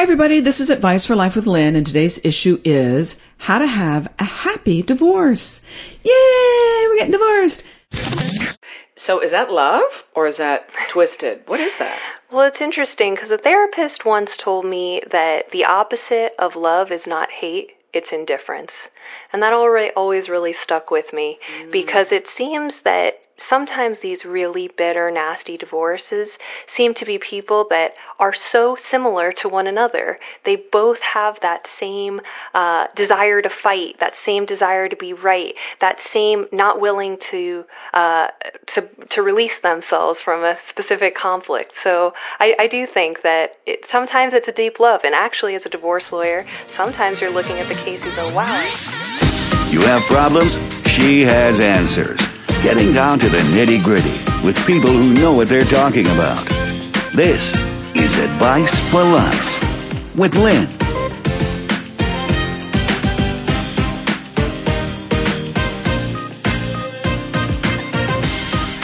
Hi, everybody. This is Advice for Life with Lynn, and today's issue is how to have a happy divorce. Yay! We're getting divorced. So, is that love or is that twisted? What is that? Well, it's interesting because a therapist once told me that the opposite of love is not hate, it's indifference. And that already always really stuck with me mm. because it seems that sometimes these really bitter, nasty divorces seem to be people that are so similar to one another. They both have that same uh, desire to fight, that same desire to be right, that same not willing to uh, to to release themselves from a specific conflict. So I, I do think that it, sometimes it's a deep love, and actually, as a divorce lawyer, sometimes you're looking at the case and go, "Wow." You have problems? She has answers getting down to the nitty gritty with people who know what they're talking about. This is Advice for Life with Lynn.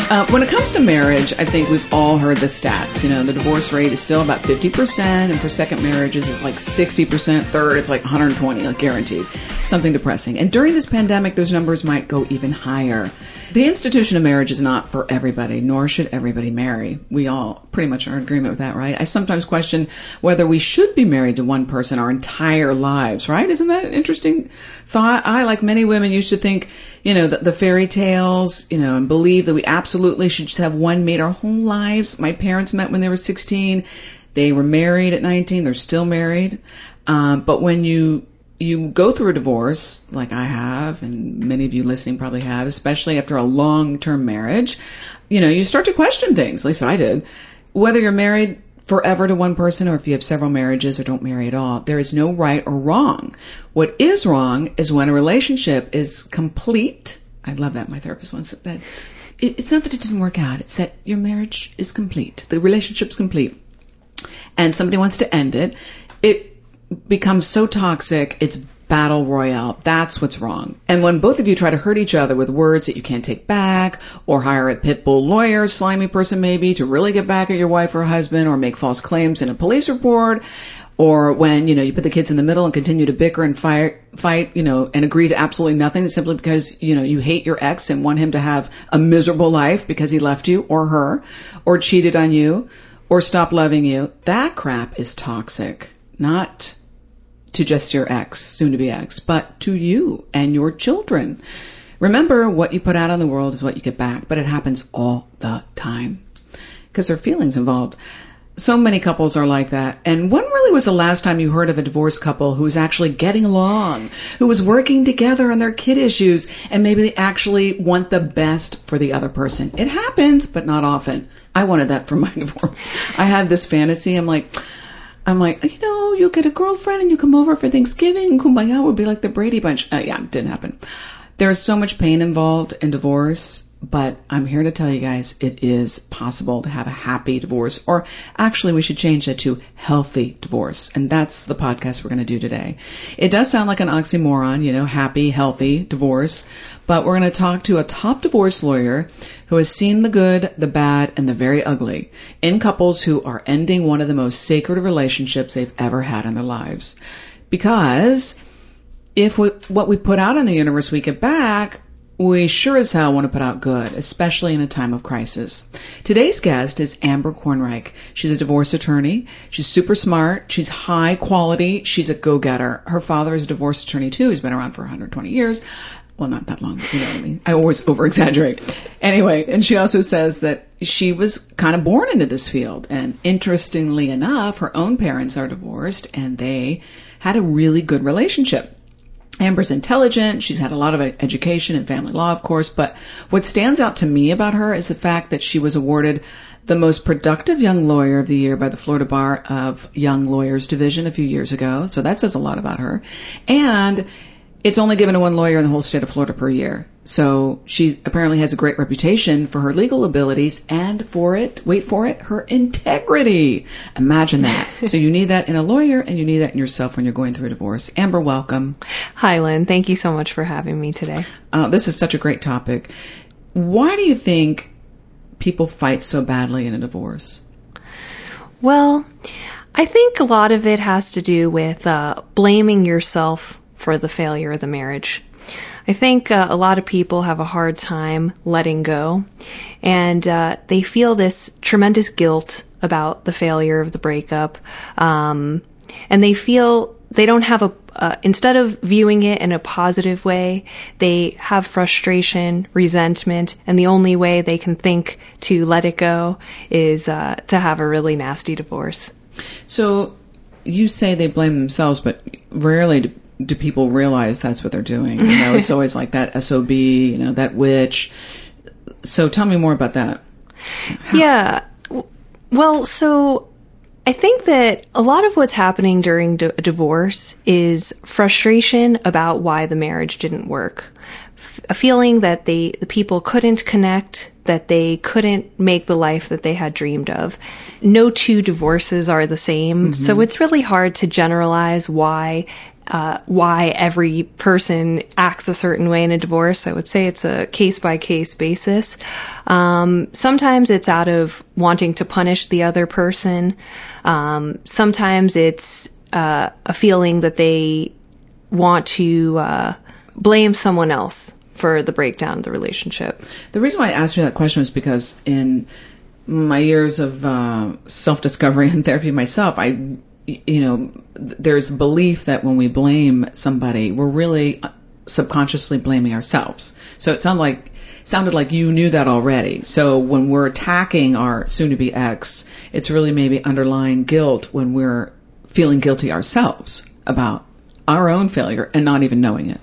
Uh, when it comes to marriage, I think we've all heard the stats. You know, the divorce rate is still about 50%, and for second marriages, it's like 60%. Third, it's like 120, like guaranteed. Something depressing. And during this pandemic, those numbers might go even higher. The institution of marriage is not for everybody, nor should everybody marry. We all pretty much are in agreement with that, right? I sometimes question whether we should be married to one person our entire lives, right? Isn't that an interesting thought? I, like many women, used to think, you know, the, the fairy tales, you know, and believe that we absolutely should just have one mate our whole lives. My parents met when they were 16. They were married at 19. They're still married. Um, but when you you go through a divorce, like I have, and many of you listening probably have, especially after a long term marriage, you know, you start to question things. At least I did. Whether you're married forever to one person or if you have several marriages or don't marry at all, there is no right or wrong. What is wrong is when a relationship is complete. I love that. My therapist once said that. It's not that it didn't work out, it's that your marriage is complete. The relationship's complete. And somebody wants to end it. It becomes so toxic, it's battle royale. That's what's wrong. And when both of you try to hurt each other with words that you can't take back, or hire a pit bull lawyer, slimy person maybe, to really get back at your wife or husband, or make false claims in a police report, or when, you know, you put the kids in the middle and continue to bicker and fight, fight, you know, and agree to absolutely nothing simply because, you know, you hate your ex and want him to have a miserable life because he left you or her, or cheated on you, or stopped loving you. That crap is toxic not to just your ex, soon to be ex, but to you and your children. Remember, what you put out in the world is what you get back, but it happens all the time because there are feelings involved. So many couples are like that. And when really was the last time you heard of a divorced couple who was actually getting along, who was working together on their kid issues, and maybe they actually want the best for the other person? It happens, but not often. I wanted that for my divorce. I had this fantasy. I'm like, I'm like, you know, you'll get a girlfriend and you come over for Thanksgiving. Kumbaya would be like the Brady Bunch. Uh, yeah, didn't happen. There's so much pain involved in divorce, but I'm here to tell you guys it is possible to have a happy divorce, or actually, we should change that to healthy divorce. And that's the podcast we're going to do today. It does sound like an oxymoron, you know, happy, healthy divorce, but we're going to talk to a top divorce lawyer who has seen the good, the bad, and the very ugly in couples who are ending one of the most sacred relationships they've ever had in their lives. Because if we, what we put out in the universe we get back, we sure as hell want to put out good, especially in a time of crisis. Today's guest is Amber Kornreich. She's a divorce attorney. She's super smart. She's high quality. She's a go-getter. Her father is a divorce attorney too. He's been around for 120 years. Well, not that long, you know what I mean? I always over exaggerate. Anyway, and she also says that she was kind of born into this field. And interestingly enough, her own parents are divorced and they had a really good relationship. Amber's intelligent. She's had a lot of education in family law, of course. But what stands out to me about her is the fact that she was awarded the most productive young lawyer of the year by the Florida Bar of Young Lawyers Division a few years ago. So that says a lot about her. And it's only given to one lawyer in the whole state of Florida per year. So she apparently has a great reputation for her legal abilities and for it, wait for it, her integrity. Imagine that. so you need that in a lawyer and you need that in yourself when you're going through a divorce. Amber, welcome. Hi, Lynn. Thank you so much for having me today. Uh, this is such a great topic. Why do you think people fight so badly in a divorce? Well, I think a lot of it has to do with uh, blaming yourself for the failure of the marriage. I think uh, a lot of people have a hard time letting go, and uh, they feel this tremendous guilt about the failure of the breakup, um, and they feel they don't have a uh, instead of viewing it in a positive way, they have frustration, resentment, and the only way they can think to let it go is uh, to have a really nasty divorce. So you say they blame themselves, but rarely do, people realize that's what they're doing. You know, it's always like that SOB, you know, that witch. So tell me more about that. Yeah. Well, so I think that a lot of what's happening during d- a divorce is frustration about why the marriage didn't work. F- a feeling that they, the people couldn't connect, that they couldn't make the life that they had dreamed of. No two divorces are the same, mm-hmm. so it's really hard to generalize why uh, why every person acts a certain way in a divorce. I would say it's a case by case basis. Um, sometimes it's out of wanting to punish the other person. Um, sometimes it's uh, a feeling that they want to uh, blame someone else for the breakdown of the relationship. The reason why I asked you that question was because in my years of uh, self discovery and therapy myself, I, you know, there's belief that when we blame somebody, we're really subconsciously blaming ourselves. So it sounded like sounded like you knew that already. So when we're attacking our soon to be ex, it's really maybe underlying guilt when we're feeling guilty ourselves about our own failure and not even knowing it.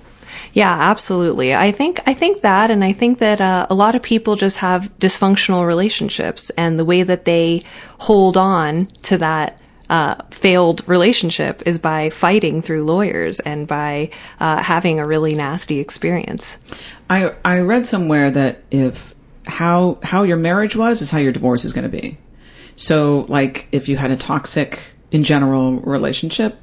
Yeah, absolutely. I think I think that, and I think that uh, a lot of people just have dysfunctional relationships, and the way that they hold on to that uh, failed relationship is by fighting through lawyers and by uh, having a really nasty experience. I I read somewhere that if how how your marriage was is how your divorce is going to be. So like if you had a toxic in general relationship,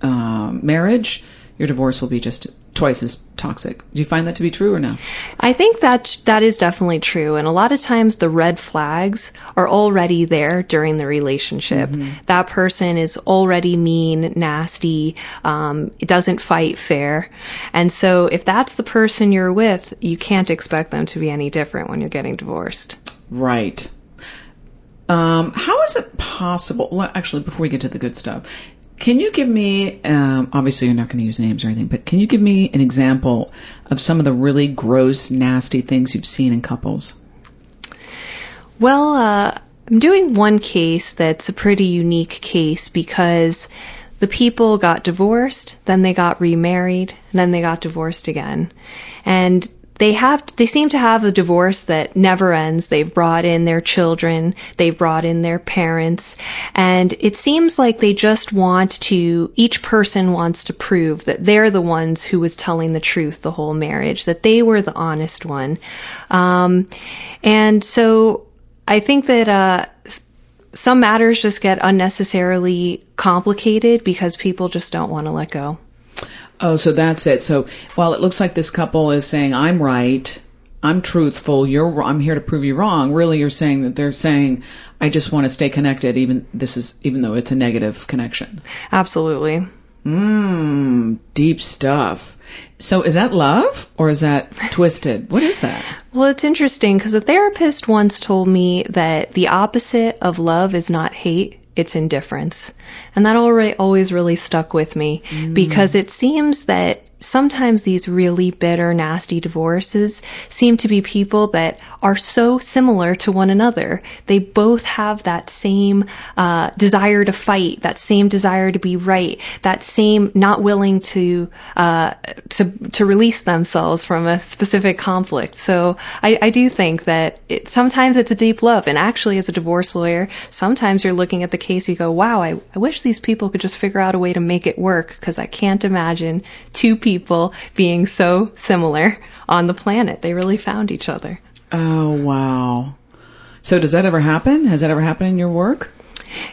um, marriage, your divorce will be just twice as toxic. Do you find that to be true or no? I think that that is definitely true, and a lot of times the red flags are already there during the relationship. That person is already mean, nasty. Um, it doesn't fight fair, and so if that's the person you're with, you can't expect them to be any different when you're getting divorced. Right. Um, how is it possible? Well, actually, before we get to the good stuff, can you give me? Um, obviously, you're not going to use names or anything, but can you give me an example of some of the really gross, nasty things you've seen in couples? Well, uh, I'm doing one case that's a pretty unique case because the people got divorced, then they got remarried, and then they got divorced again. And they have, they seem to have a divorce that never ends. They've brought in their children, they've brought in their parents, and it seems like they just want to, each person wants to prove that they're the ones who was telling the truth the whole marriage, that they were the honest one. Um, and so I think that, uh, some matters just get unnecessarily complicated because people just don't want to let go. Oh, so that's it. So while it looks like this couple is saying, I'm right, I'm truthful, you're, I'm here to prove you wrong, really you're saying that they're saying, I just want to stay connected, even, this is, even though it's a negative connection. Absolutely. Mmm, deep stuff. So is that love or is that twisted? What is that? Well, it's interesting because a therapist once told me that the opposite of love is not hate, it's indifference. And that already always really stuck with me mm. because it seems that sometimes these really bitter, nasty divorces seem to be people that are so similar to one another. They both have that same uh, desire to fight, that same desire to be right, that same not willing to uh, to to release themselves from a specific conflict. So I, I do think that it, sometimes it's a deep love, and actually, as a divorce lawyer, sometimes you're looking at the case, you go, "Wow, I, I wish these people could just figure out a way to make it work," because I can't imagine two people being so similar on the planet. They really found each other. Oh, wow. So does that ever happen? Has that ever happened in your work?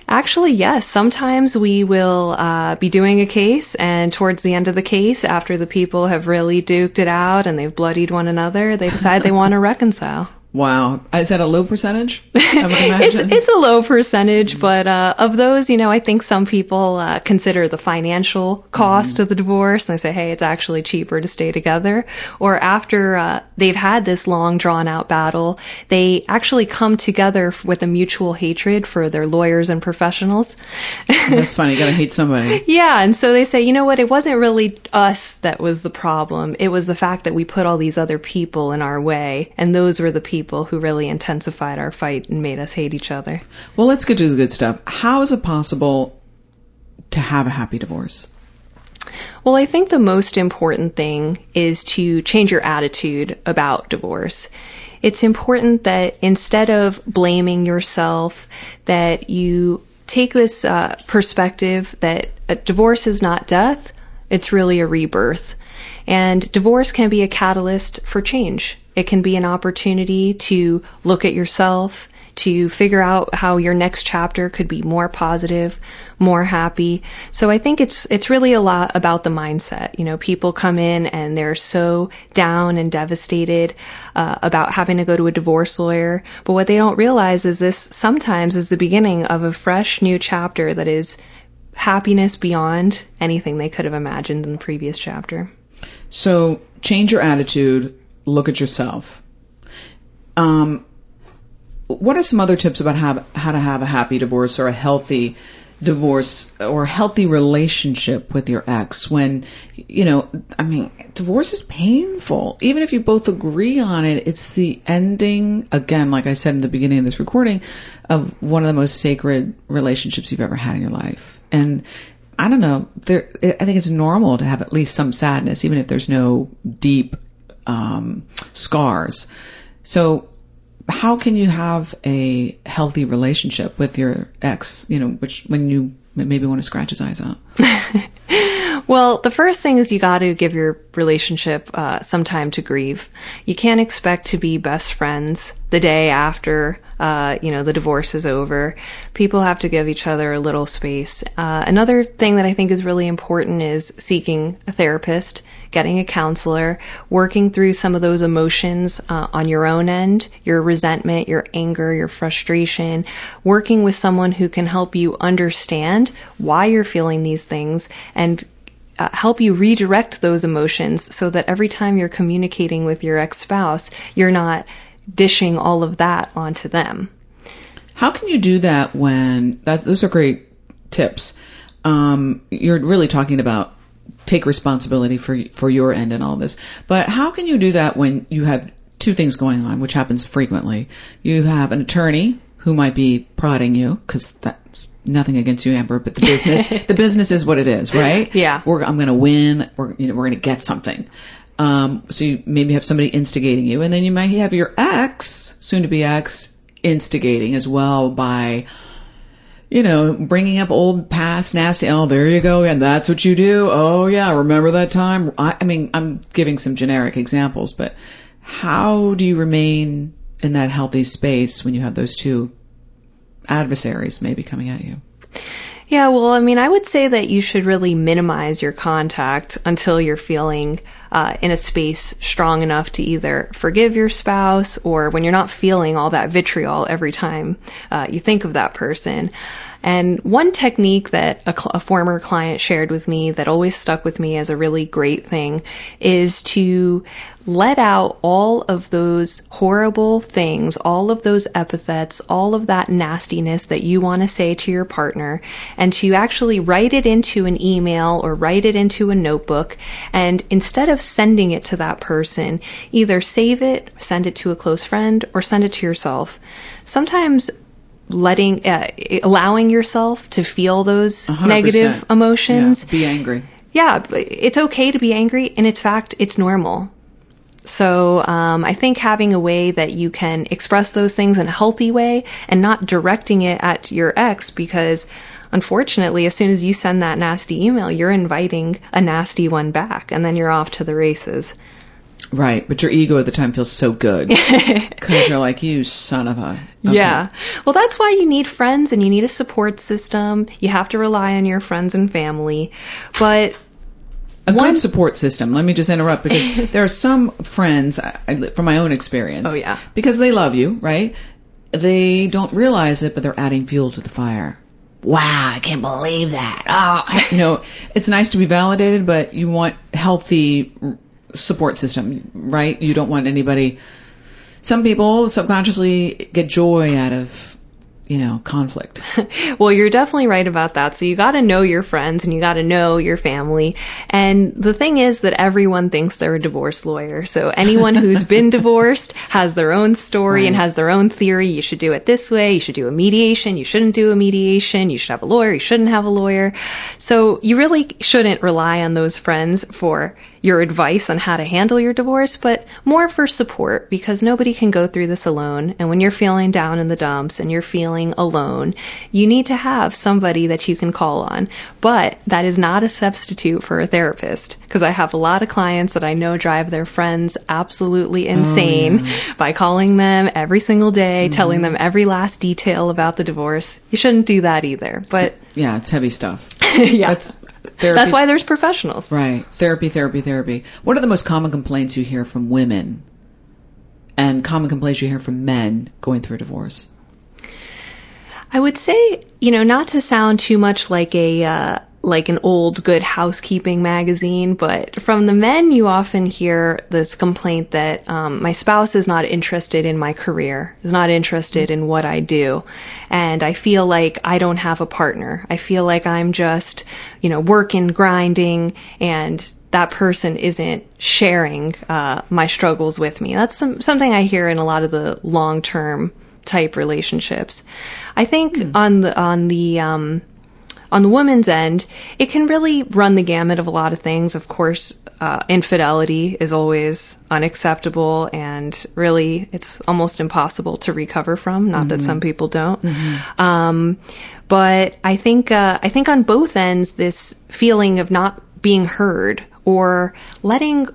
Actually, yes. Sometimes we will uh, be doing a case, and towards the end of the case, after the people have really duked it out and they've bloodied one another, they decide they want to reconcile. Wow. Is that a low percentage? It's it's a low percentage, but uh, of those, you know, I think some people uh, consider the financial cost of the divorce, and they say, "Hey, it's actually cheaper to stay together." Or after uh, they've had this long, drawn out battle, they actually come together with a mutual hatred for their lawyers and professionals. That's funny. You gotta hate somebody. Yeah, and so they say, you know what? It wasn't really us that was the problem. It was the fact that we put all these other people in our way, and those were the people who really intensified our fight and made us hate each other. Well, let's get to the good stuff. How is it possible to have a happy divorce? Well, I think the most important thing is to change your attitude about divorce. It's important that instead of blaming yourself, that you take this uh, perspective that a divorce is not death, it's really a rebirth. And divorce can be a catalyst for change. It can be an opportunity to look at yourself, to figure out how your next chapter could be more positive, more happy. So I think it's it's really a lot about the mindset. You know, people come in and they're so down and devastated uh, about having to go to a divorce lawyer, but what they don't realize is this sometimes is the beginning of a fresh new chapter that is happiness beyond anything they could have imagined in the previous chapter. So change your attitude. Look at yourself. Um, what are some other tips about how, how to have a happy divorce or a healthy divorce or healthy relationship with your ex when you know i mean divorce is painful even if you both agree on it it's the ending again like i said in the beginning of this recording of one of the most sacred relationships you've ever had in your life and i don't know. There i think it's normal to have at least some sadness even if there's no deep um, scars. So how can you have a healthy relationship with your ex, you know, which when you maybe want to scratch his eyes out? Well, the first thing is you got to give your relationship uh, some time to grieve. You can't expect to be best friends the day after, uh, you know, the divorce is over. People have to give each other a little space. Uh, another thing that I think is really important is seeking a therapist, getting a counselor, working through some of those emotions uh, on your own end, your resentment, your anger, your frustration, working with someone who can help you understand why you're feeling these things and uh, help you redirect those emotions so that every time you're communicating with your ex spouse, you're not dishing all of that onto them. How can you do that when that? Those are great tips. Um, you're really talking about take responsibility for for your end and all this. But how can you do that when you have two things going on, which happens frequently? You have an attorney who might be prodding you because that's nothing against you, Amber, but the business the business is what it is, right? Yeah. We're, I'm going to win. We're you know we're going to get something. Um, so you maybe have somebody instigating you, and then you might have your ex, soon to be ex, instigating as well by you know, bringing up old past nasty. Oh, there you go. And that's what you do. Oh, yeah. Remember that time? I, I, mean, I'm giving some generic examples, but how do you remain in that healthy space when you have those two adversaries maybe coming at you? Yeah, well, I mean, I would say that you should really minimize your contact until you're feeling uh, in a space strong enough to either forgive your spouse or when you're not feeling all that vitriol every time uh, you think of that person. And one technique that a, cl- a, former client shared with me that always stuck with me as a really great thing is to let out all of those horrible things, all of those epithets, all of that nastiness that you want to say to your partner, and to actually write it into an email or write it into a notebook. And instead of sending it to that person, either save it, send it to a close friend, or send it to yourself. Sometimes letting uh, allowing yourself to feel those 100%. negative emotions Yeah, be angry. yeah it's okay to be angry and in fact it's normal so um, i think having a way that you can express those things in a healthy way and not directing it at your ex because unfortunately as soon as you send that nasty email you're inviting a nasty one back and then you're off to the races Right, but your ego at the time feels so good because you're like, you son of a. Okay. Yeah. Well, that's why you need friends and you need a support system. You have to rely on your friends and family. But A one good support system. Let me just interrupt because there are some friends, from my own experience. Oh, yeah. Because they love you, right? They don't realize it, but they're adding fuel to the fire. Wow, I can't believe that. Oh, you know, it's nice to be validated, but you want healthy support system, right? You don't want anybody. Some people subconsciously get joy out of, you know, conflict. Well, you're definitely right about that. So you got to know your friends and you got to know your family. And the thing is that everyone thinks they're a divorce lawyer. So anyone who's been divorced has their own story and has their own theory. You should do it this way. You should do a mediation. You shouldn't do a mediation. You should have a lawyer. You shouldn't have a lawyer. So you really shouldn't rely on those friends for your advice on how to handle your divorce, but more for support because nobody can go through this alone. And when you're feeling down in the dumps and you're feeling alone, you need to have somebody that you can call on. But that is not a substitute for a therapist because I have a lot of clients that I know drive their friends absolutely oh, insane by calling them every single day, mm-hmm. telling them every last detail about the divorce. You shouldn't do that either. But Yeah, it's heavy stuff. yeah. That's therapy. That's why there's professionals. Right. Therapy, therapy, therapy. What are the most common complaints you hear from women and common complaints you hear from men going through a divorce? I would say, you know, not to sound too much like a uh, like an old good housekeeping magazine, but from the men, you often hear this complaint that um, my spouse is not interested in my career, is not interested in what I do, and I feel like I don't have a partner. I feel like I'm just, you know, working, grinding, and that person isn't sharing uh, my struggles with me. That's some, something I hear in a lot of the long term type relationships. I think on the on the um, on the woman's end, it can really run the gamut of a lot of things. Of course, uh, infidelity is always unacceptable, and really, it's almost impossible to recover from. Not that some people don't. Um, but I think uh, I think on both ends, this feeling of not being heard or letting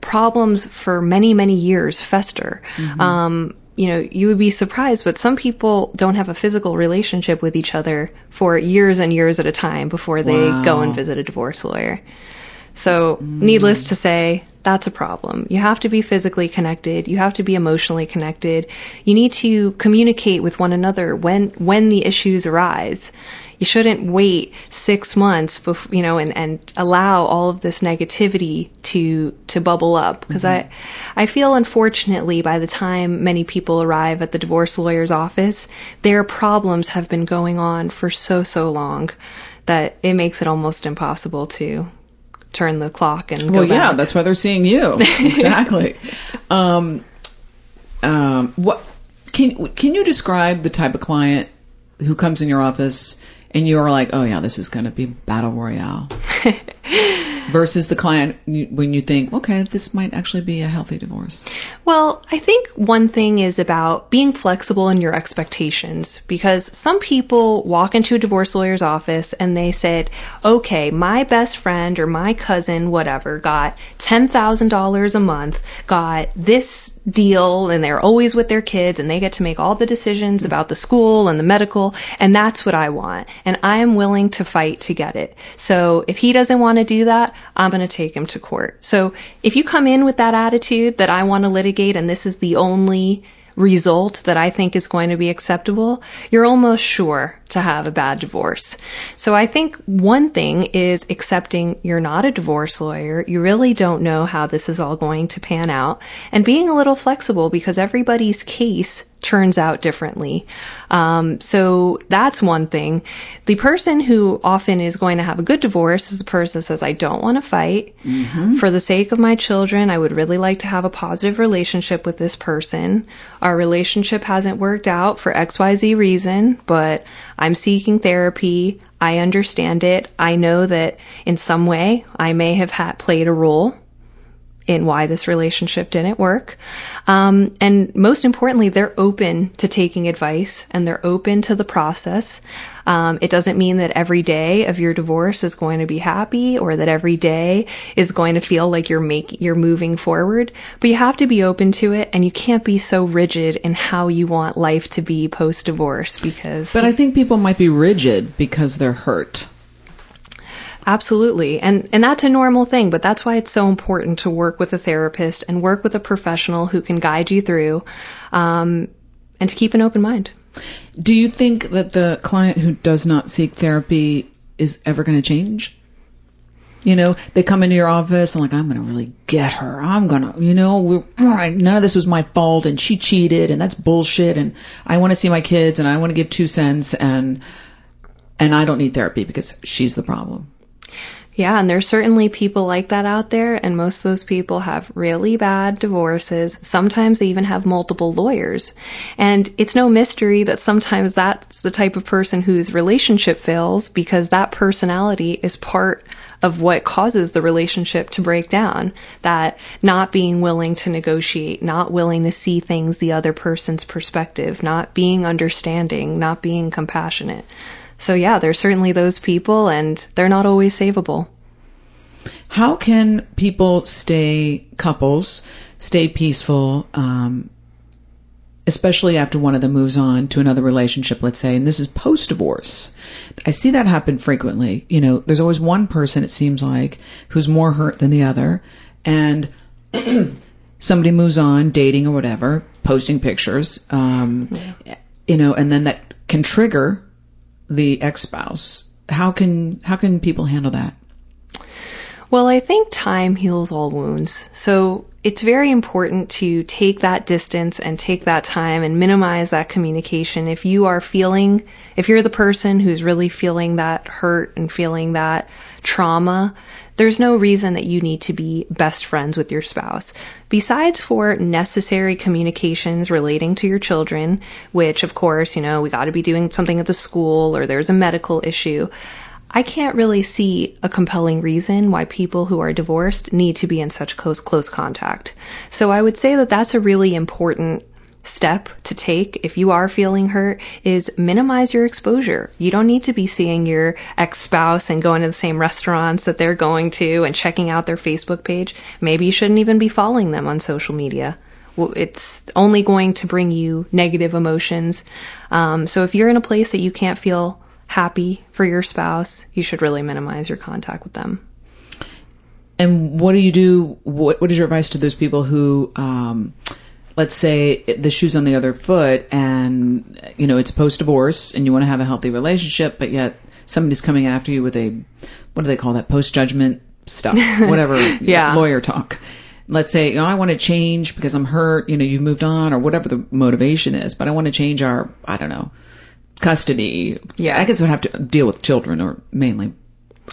problems for many, many years fester. Um, you know, you would be surprised, but some people don't have a physical relationship with each other for years and years at a time before they go and visit a divorce lawyer. So, needless to say, that's a problem. You have to be physically connected. You have to be emotionally connected. You need to communicate with one another when when the issues arise. You shouldn't wait six months, before, you know, and, and allow all of this negativity to to bubble up. Because I, I feel unfortunately, by the time many people arrive at the divorce lawyer's office, their problems have been going on for so so long that it makes it almost impossible to turn the clock and go Well, yeah, that's why they're seeing you. exactly. um, um, what can can you describe the type of client who comes in your office and you're like, oh yeah, this is going to be battle royale, versus the client when you think, okay, this might actually be a healthy divorce. Well, I think one thing is about being flexible in your expectations because some people walk into a divorce lawyer's office and they said, okay, my best friend or my cousin, whatever, got $10,000 a month, got this deal, and they're always with their kids and they get to make all the decisions mm. about the school and the medical, and that's what I want. And I am willing to fight to get it. So if he doesn't want to do that, I'm going to take him to court. So if you come in with that attitude that I want to litigate and this is the only result that I think is going to be acceptable, you're almost sure to have a bad divorce. So I think one thing is accepting you're not a divorce lawyer. You really don't know how this is all going to pan out and being a little flexible because everybody's case turns out differently. Um, so that's one thing. The person who often is going to have a good divorce is the person that says, I don't want to fight. For the sake of my children, I would really like to have a positive relationship with this person. Our relationship hasn't worked out for XYZ reason, but I'm seeking therapy. I understand it. I know that in some way I may have had played a role in why this relationship didn't work. Um, and most importantly, they're open to taking advice and they're open to the process. Um, it doesn't mean that every day of your divorce is going to be happy or that every day is going to feel like you're making, you're moving forward, but you have to be open to it and you can't be so rigid in how you want life to be post divorce because But I think people might be rigid because they're hurt. Absolutely. And and that's a normal thing, but that's why it's so important to work with a therapist and work with a professional who can guide you through um, and to keep an open mind. Do you think that the client who does not seek therapy is ever going to change? You know, they come into your office and like, I'm going to really get her. I'm going to, you know, none of this was my fault and she cheated and that's bullshit. And I want to see my kids and I want to give two cents and, and I don't need therapy because she's the problem. Yeah, and there's certainly people like that out there, and most of those people have really bad divorces. Sometimes they even have multiple lawyers. And it's no mystery that sometimes that's the type of person whose relationship fails because that personality is part of what causes the relationship to break down. That not being willing to negotiate, not willing to see things the other person's perspective, not being understanding, not being compassionate. So yeah, there's certainly those people and they're not always savable. How can people stay couples, stay peaceful, um, especially after one of them moves on to another relationship, let's say, and this is post divorce. I see that happen frequently. You know, there's always one person, it seems like, who's more hurt than the other. And somebody moves on, dating or whatever, posting pictures, um, you know, and then that can trigger the ex spouse. How can, how can people handle that? Well, I think time heals all wounds. So it's very important to take that distance and take that time and minimize that communication. If you are feeling, if you're the person who's really feeling that hurt and feeling that trauma, there's no reason that you need to be best friends with your spouse. Besides for necessary communications relating to your children, which of course, you know, we got to be doing something at the school or there's a medical issue. I can't really see a compelling reason why people who are divorced need to be in such close, close contact. So I would say that that's a really important step to take if you are feeling hurt is minimize your exposure. You don't need to be seeing your ex spouse and going to the same restaurants that they're going to and checking out their Facebook page. Maybe you shouldn't even be following them on social media. It's only going to bring you negative emotions. Um, so if you're in a place that you can't feel happy for your spouse, you should really minimize your contact with them. And what do you do? What What is your advice to those people who, um, let's say, the shoe's on the other foot, and you know it's post divorce, and you want to have a healthy relationship, but yet somebody's coming after you with a, what do they call that? Post judgment stuff, whatever, yeah, lawyer talk. Let's say, you know, I want to change because I'm hurt. You know, you've moved on, or whatever the motivation is, but I want to change our, I don't know, custody. Yeah. I guess would have to deal with children or mainly.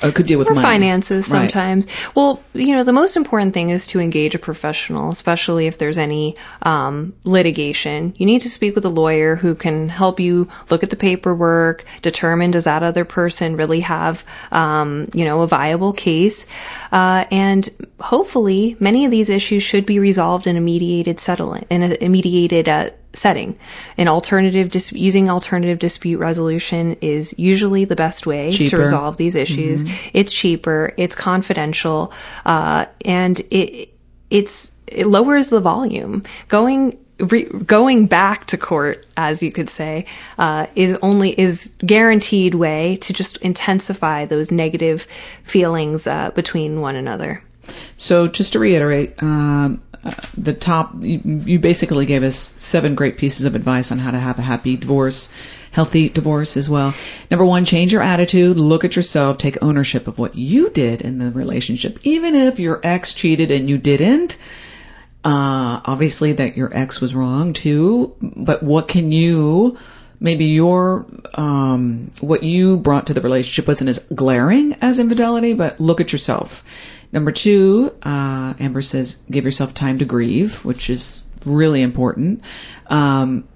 I could deal with or money. finances Right. sometimes. Well, you know, the most important thing is to engage a professional, especially if there's any um, litigation. You need to speak with a lawyer who can help you look at the paperwork, determine does that other person really have, um, you know, a viable case, uh, and hopefully many of these issues should be resolved in a mediated settlement in a, a mediated. Uh, setting an alternative dis- using alternative dispute resolution is usually the best way Cheaper. to resolve these issues it's cheaper, it's confidential, uh, and it it's it lowers the volume. Going re- going back to court, as you could say, uh, is only is guaranteed way to just intensify those negative feelings uh, between one another. So just to reiterate, um, uh, the top, you, you basically gave us seven great pieces of advice on how to have a happy divorce, healthy divorce as well. Number one, change your attitude, look at yourself, take ownership of what you did in the relationship. Even if your ex cheated and you didn't, uh, obviously that your ex was wrong too, but what can you, maybe your, um, what you brought to the relationship wasn't as glaring as infidelity, but look at yourself. Number two, uh, Amber says, give yourself time to grieve, which is really important. Um,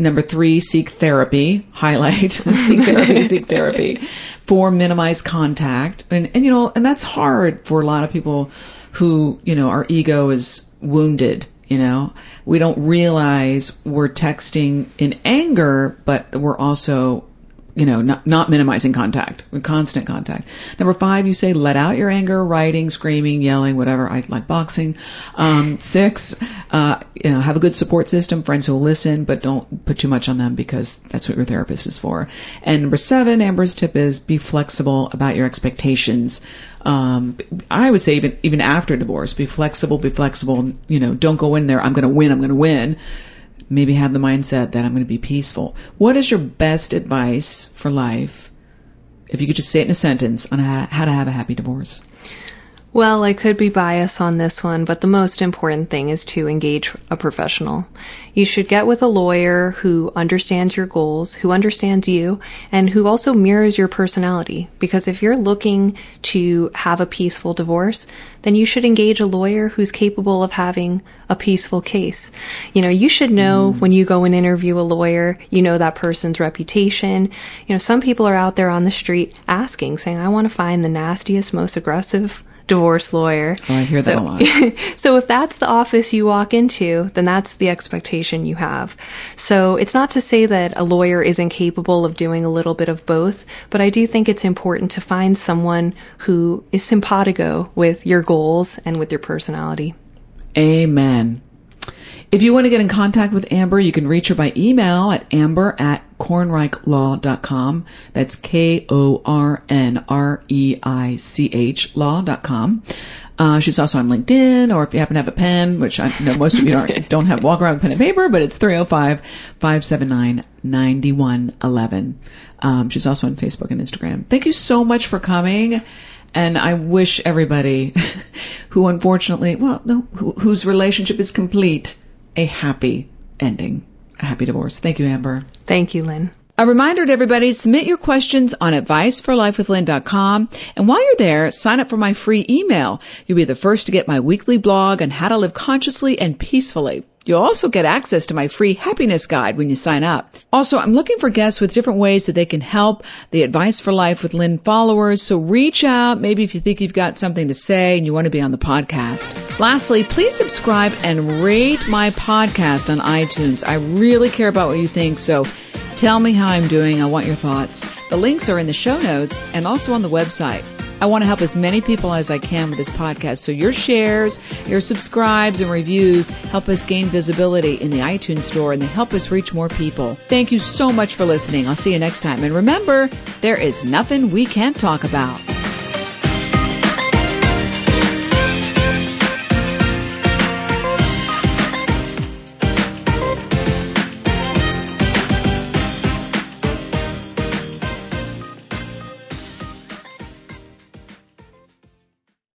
Number three, seek therapy. Highlight. seek therapy, seek therapy. Four, minimize contact. And, and, you know, and that's hard for a lot of people who, you know, our ego is wounded, you know. We don't realize we're texting in anger, but we're also you know, not, not minimizing contact, constant contact. Number five, you say let out your anger, writing, screaming, yelling, whatever. I like boxing. Um, six, uh, you know, have a good support system, friends who will listen, but don't put too much on them because that's what your therapist is for. And number seven, Amber's tip is be flexible about your expectations. Um, I would say even, even after divorce, be flexible, be flexible. You know, don't go in there, I'm going to win, I'm going to win maybe have the mindset that I'm going to be peaceful. What is your best advice for life? If you could just say it in a sentence on how to have a happy divorce. Well, I could be biased on this one, but the most important thing is to engage a professional. You should get with a lawyer who understands your goals, who understands you, and who also mirrors your personality. Because if you're looking to have a peaceful divorce, then you should engage a lawyer who's capable of having a peaceful case. You know, you should know mm. when you go and interview a lawyer, you know that person's reputation. You know, some people are out there on the street asking, saying, I want to find the nastiest, most aggressive divorce lawyer. Oh, I hear so, that a lot. so if that's the office you walk into, then that's the expectation you have. So it's not to say that a lawyer isn't capable of doing a little bit of both, but I do think it's important to find someone who is simpatico with your goals and with your personality. Amen. If you want to get in contact with Amber, you can reach her by email at amber at kornreichlaw.com. That's K-O-R-N-R-E-I-C-H law.com. Uh, she's also on LinkedIn, or if you happen to have a pen, which I know most of you don't, don't have walk around with pen and paper, but it's 305-579-9111. Um, she's also on Facebook and Instagram. Thank you so much for coming. And I wish everybody who unfortunately, well, no, whose relationship is complete, a happy ending, happy divorce. Thank you, Amber. Thank you, Lynn. A reminder to everybody, submit your questions on adviceforlifewithlynn.com. And while you're there, sign up for my free email. You'll be the first to get my weekly blog on how to live consciously and peacefully. You'll also get access to my free happiness guide when you sign up. Also, I'm looking for guests with different ways that they can help the Advice for Life with Lynn followers. So reach out, maybe if you think you've got something to say and you want to be on the podcast. Lastly, please subscribe and rate my podcast on iTunes. I really care about what you think. So tell me how I'm doing. I want your thoughts. The links are in the show notes and also on the website. I want to help as many people as I can with this podcast. So your shares, your subscribes and reviews help us gain visibility in the iTunes store and they help us reach more people. Thank you so much for listening. I'll see you next time. And remember, there is nothing we can't talk about.